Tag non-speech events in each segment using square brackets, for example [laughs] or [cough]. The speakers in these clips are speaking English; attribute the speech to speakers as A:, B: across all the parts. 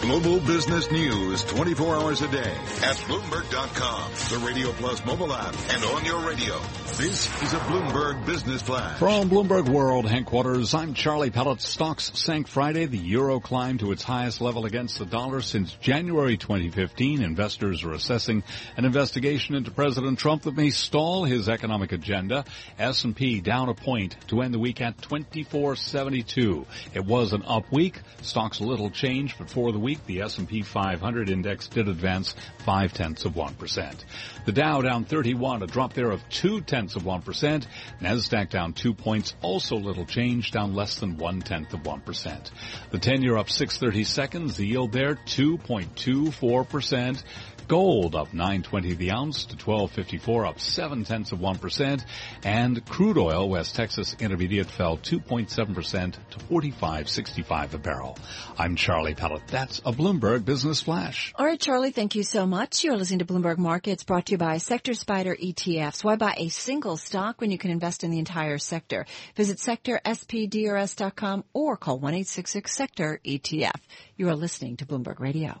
A: Global business news 24 hours a day at Bloomberg.com, the Radio Plus mobile app, and on your radio. This is a Bloomberg Business Flash.
B: From Bloomberg World headquarters, I'm Charlie Pellet. Stocks sank Friday. The euro climbed to its highest level against the dollar since January 2015. Investors are assessing an investigation into President Trump that may stall his economic agenda. S&P down a point to end the week at 2472. It was an up week. Stocks little change, but for the week, the S&P 500 index did advance five tenths of one percent. The Dow down 31, a drop there of two tenths of one percent. Nasdaq down two points, also little change, down less than one tenth of one percent. The 10-year up 630 seconds, the yield there 2.24 percent. Gold up 920 the ounce to 1254, up seven tenths of one percent, and crude oil West Texas Intermediate fell 2.7 percent to 45.65 a barrel. I'm Charlie Pellet. That's a Bloomberg Business Flash.
C: All right, Charlie, thank you so much. You're listening to Bloomberg Markets, brought to you by Sector SPDR ETFs. Why buy a single stock when you can invest in the entire sector? Visit sectorspdrs.com or call one eight six six Sector ETF. You are listening to Bloomberg Radio.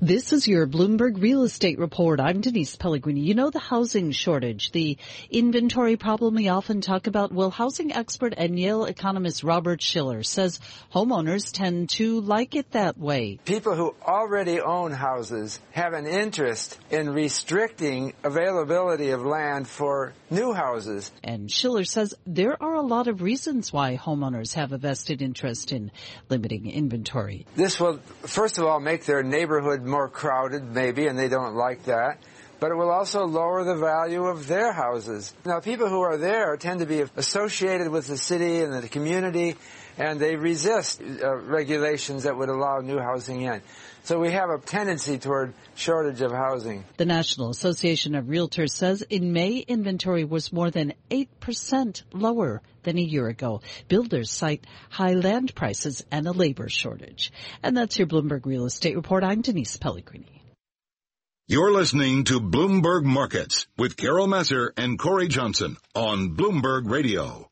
D: This is your Bloomberg Real Estate Report. I'm Denise Pellegrini. You know the housing shortage, the inventory problem we often talk about? Well, housing expert and Yale economist Robert Shiller says homeowners tend to like it that way.
E: People who already own houses have an interest in restricting availability of land for new houses.
D: And Shiller says there are a lot of reasons why homeowners have a vested interest in limiting inventory.
E: This will, first of all, make their neighborhood more crowded, maybe, and they don't like that. But it will also lower the value of their houses. Now, people who are there tend to be associated with the city and the community, and they resist uh, regulations that would allow new housing in. So we have a tendency toward shortage of housing.
D: The National Association of Realtors says in May, inventory was more than 8% lower than a year ago. Builders cite high land prices and a labor shortage. And that's your Bloomberg Real Estate Report. I'm Denise Pellegrini.
A: You're listening to Bloomberg Markets with Carol Massar and Cory Johnson on Bloomberg Radio.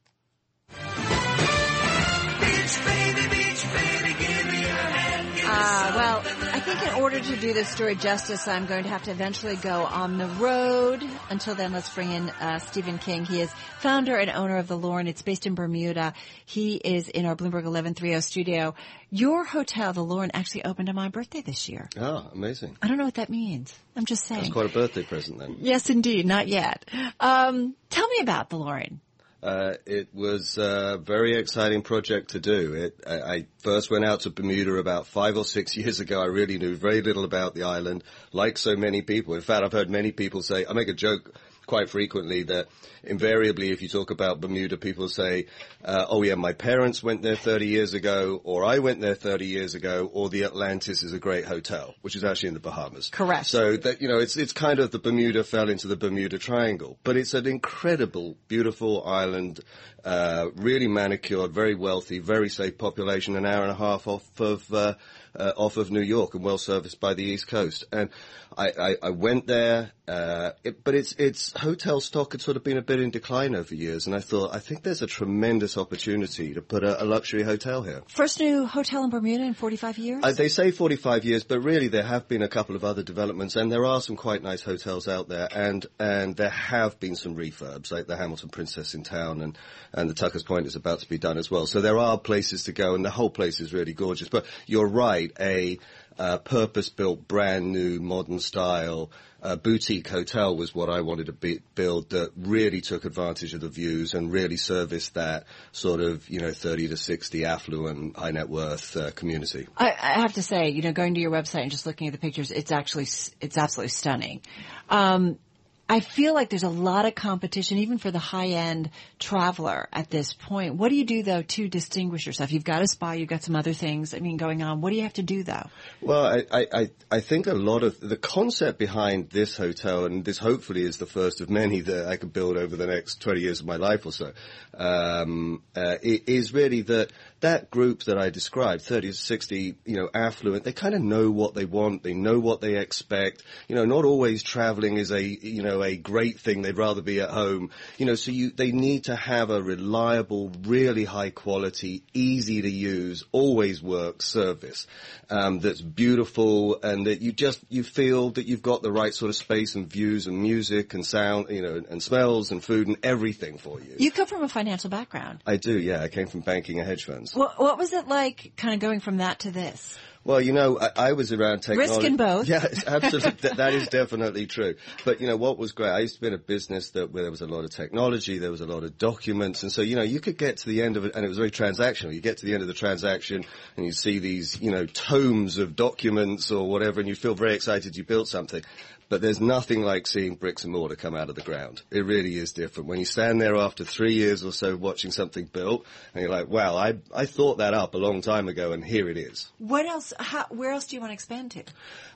C: Think in order to do this story justice, I'm going to have to eventually go on the road. Until then, let's bring in uh, Stephen King. He is founder and owner of the Loren. It's based in Bermuda. He is in our Bloomberg 1130 studio. Your hotel, the Loren, actually opened on my birthday this year.
F: Oh, amazing.
C: I don't know what that means. I'm just saying.
F: That's quite a birthday present then.
C: Yes, indeed. Not yet. Um, tell me about the Loren.
F: Uh, it was a very exciting project to do. It, I, I, first went out to Bermuda about five or six [laughs] years ago. I really knew very little about the island, like so many people. In fact, I've heard many people say, I make a joke quite frequently that invariably if you talk about Bermuda, people say, uh, oh yeah, my parents went there 30 years ago, or I went there 30 years ago, or the Atlantis is a great hotel, which is actually in the Bahamas.
C: Correct.
F: So that, you know, it's, it's kind of the Bermuda fell into the Bermuda Triangle, but it's an incredible, beautiful island, uh, really manicured, very wealthy, very safe population, an hour and a half off of, uh, uh, off of New York and well serviced by the East Coast. And I, I, I went there, uh, it, but its its hotel stock had sort of been a bit in decline over years, and I thought I think there's a tremendous opportunity to put a, a luxury hotel here.
C: First new hotel in Bermuda in 45 years.
F: Uh, they say 45 years, but really there have been a couple of other developments, and there are some quite nice hotels out there, and and there have been some refurbs, like the Hamilton Princess in town, and and the Tucker's Point is about to be done as well. So there are places to go, and the whole place is really gorgeous. But you're right, a uh, purpose-built, brand new, modern style uh, boutique hotel was what I wanted to be, build that really took advantage of the views and really serviced that sort of, you know, 30 to 60 affluent, high net worth uh, community.
C: I, I, have to say, you know, going to your website and just looking at the pictures, it's actually, it's absolutely stunning. Um, I feel like there's a lot of competition, even for the high end traveler at this point. What do you do though to distinguish yourself? You've got a spa, you've got some other things, I mean, going on. What do you have to do though?
F: Well, I, I, I think a lot of the concept behind this hotel, and this hopefully is the first of many that I could build over the next 20 years of my life or so, um, uh, is really that that group that I described, 30 to 60, you know, affluent, they kind of know what they want, they know what they expect. You know, not always traveling is a, you know, a great thing. They'd rather be at home. You know, so you, they need to have a reliable, really high quality, easy to use, always work service, um, that's beautiful and that you just, you feel that you've got the right sort of space and views and music and sound, you know, and smells and food and everything for you.
C: You come from a financial background.
F: I do, yeah. I came from banking and hedge funds.
C: What, what was it like kind of going from that to this?
F: Well, you know, I, I was around technology.
C: Risk in both.
F: Yeah, absolutely. that, that is definitely true. But you know, what was great? I used to be in a business that where there was a lot of technology, there was a lot of documents, and so you know, you could get to the end of it, and it was very transactional. You get to the end of the transaction, and you see these, you know, tomes of documents or whatever, and you feel very excited you built something. But there's nothing like seeing bricks and mortar come out of the ground. It really is different. When you stand there after three years or so watching something built, and you're like, wow, I, I thought that up a long time ago, and here it is.
C: What else? How, where else do you want to expand to?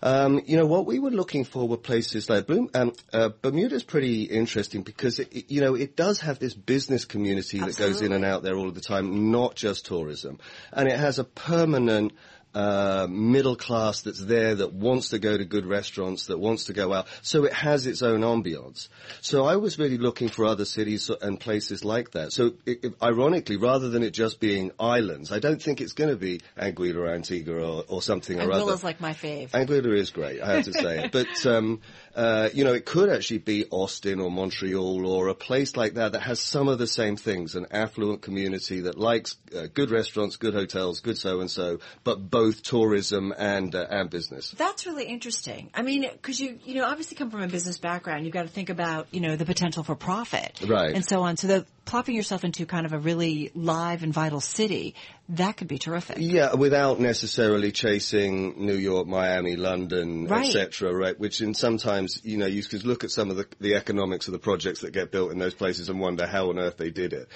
F: Um, you know, what we were looking for were places like Bloom, um, uh, Bermuda's pretty interesting because, it, it- you know, it does have this business community that goes in and out there all of the time, not just tourism. And it has a permanent, uh, middle class that's there that wants to go to good restaurants, that wants to go out. So it has its own ambiance. So I was really looking for other cities and places like that. So it, it- ironically, rather than it just being islands, I don't think it's going to be Anguilla or Antigua or, or something or other.
C: Anguilla's like my fave.
F: Anguilla is great, I have to say. [laughs] but, um, uh, you know, it could actually be Austin or Montreal or a place like that that has some of the same things, an affluent community that likes uh, good restaurants, good hotels, good so-and-so, but both tourism and, uh, and business.
C: That's really interesting. I mean, because you, you know, obviously come from a business background, you've got to think about, you know, the potential for profit.
F: Right.
C: And so on. So the plopping yourself into kind of a really live and vital city, that could be terrific.
F: Yeah, without necessarily chasing New York, Miami, London,
C: Right.
F: etc. Right, which in sometimes you know you could look at some of the, the economics of the projects that get built in those places and wonder how on earth they did it.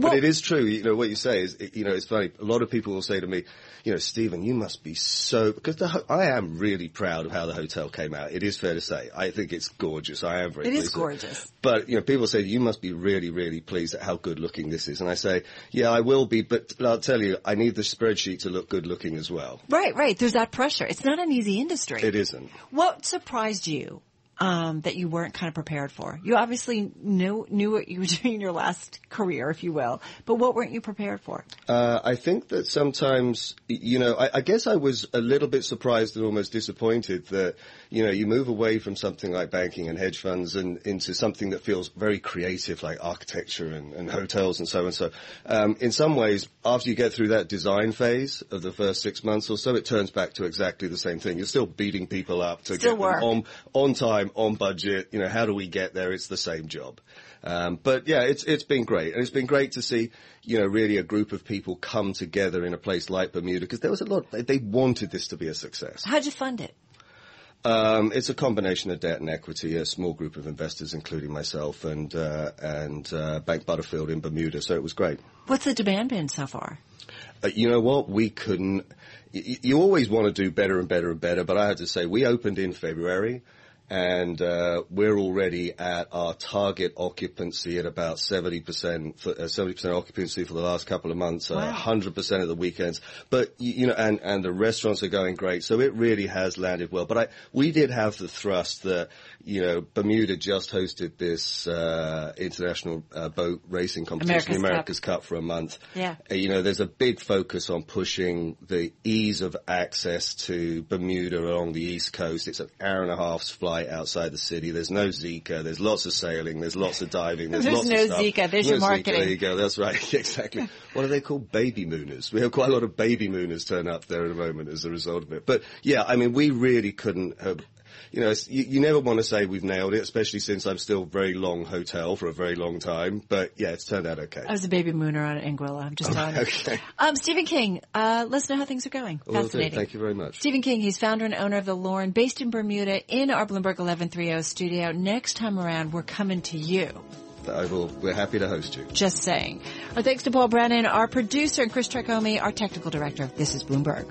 F: But it is true, you know, what you say is, you know, it's funny. A lot of people will say to me, you know, Stephen, you must be so, because the, ho- I am really proud of how the hotel came out. It is fair to say. I think it's gorgeous. I am very
C: It is gorgeous.
F: But, you know, people say, you must be really, really pleased at how good looking this is. And I say, yeah, I will be, but I'll tell you, I need the spreadsheet to look good looking as well.
C: right, right. There's that pressure. It's not an easy industry.
F: It isn't.
C: What surprised you um, that you weren't kind of prepared for? You obviously knew knew what you were [laughs] doing in your last career, if you will, but what weren't you prepared for?
F: Uh, I think that sometimes, you know, I, I guess I was a little bit surprised and almost disappointed that, you know, you move away from something like banking and hedge funds and into something that feels very creative, like architecture and, and hotels and so and so. Um, in some ways, after you get through that design phase of the first six months or so, it turns back to exactly the same thing. You're still beating people up to
C: Still
F: get
C: work.
F: them on on time, on budget. You know, how do we get there? It's the same job. Um, but yeah, it's it's been great, and it's been great to see you know really a group of people come together in a place like Bermuda because there was a lot. They, they wanted this to be a success.
C: How'd you fund it?
F: Um, it's a combination of debt and equity. A small group of investors, including myself and uh, and uh, Bank Butterfield in Bermuda. So it was great.
C: What's the demand been so far?
F: Uh, you know what? We couldn't. y- y- You always want to do better and better and better, but I have to say we opened in February, and uh, we're already at our target occupancy at about seventy percent. Seventy percent occupancy for the last couple of months.
C: Wow.
F: hundred percent of the weekends. But you know, and and the restaurants are going great, so it really has landed well. But I we did have the thrust that you know Bermuda just hosted this uh, international uh, boat racing competition,
C: America's Cup.
F: America's Cup for a month.
C: Yeah.
F: Uh, You know, there's a big focus on pushing the ease of access to Bermuda along the east coast. It's an hour and a half's flight outside the city. There's no Zika. There's lots of sailing. There's lots of diving. There's,
C: There's
F: lots
C: no
F: of stuff.
C: Zika. There's
F: no
C: your
F: Zika.
C: marketing.
F: There you go. That's right. [laughs] exactly. [laughs] what are they called? Baby mooners. We have quite a lot of baby mooners turn up there at the moment as a result of it. But yeah, I mean, we really couldn't have you know, it's, you, you never want to say we've nailed it, especially since I'm still very long hotel for a very long time. But yeah, it's turned out okay.
C: I was a baby mooner on Anguilla. I'm just telling you.
F: okay.
C: Um, Stephen King, uh, let us know how things are going.
F: Do.
C: Fascinating.
F: Thank you very much.
C: Stephen King, he's founder and owner of the Loren, based in Bermuda, in our Bloomberg 1130 studio. Next time around, we're coming to you.
F: I will, we're happy to host you.
C: Just saying. Our thanks to Paul Brennan, our producer, and Chris Tricomi, our technical director. This is Bloomberg.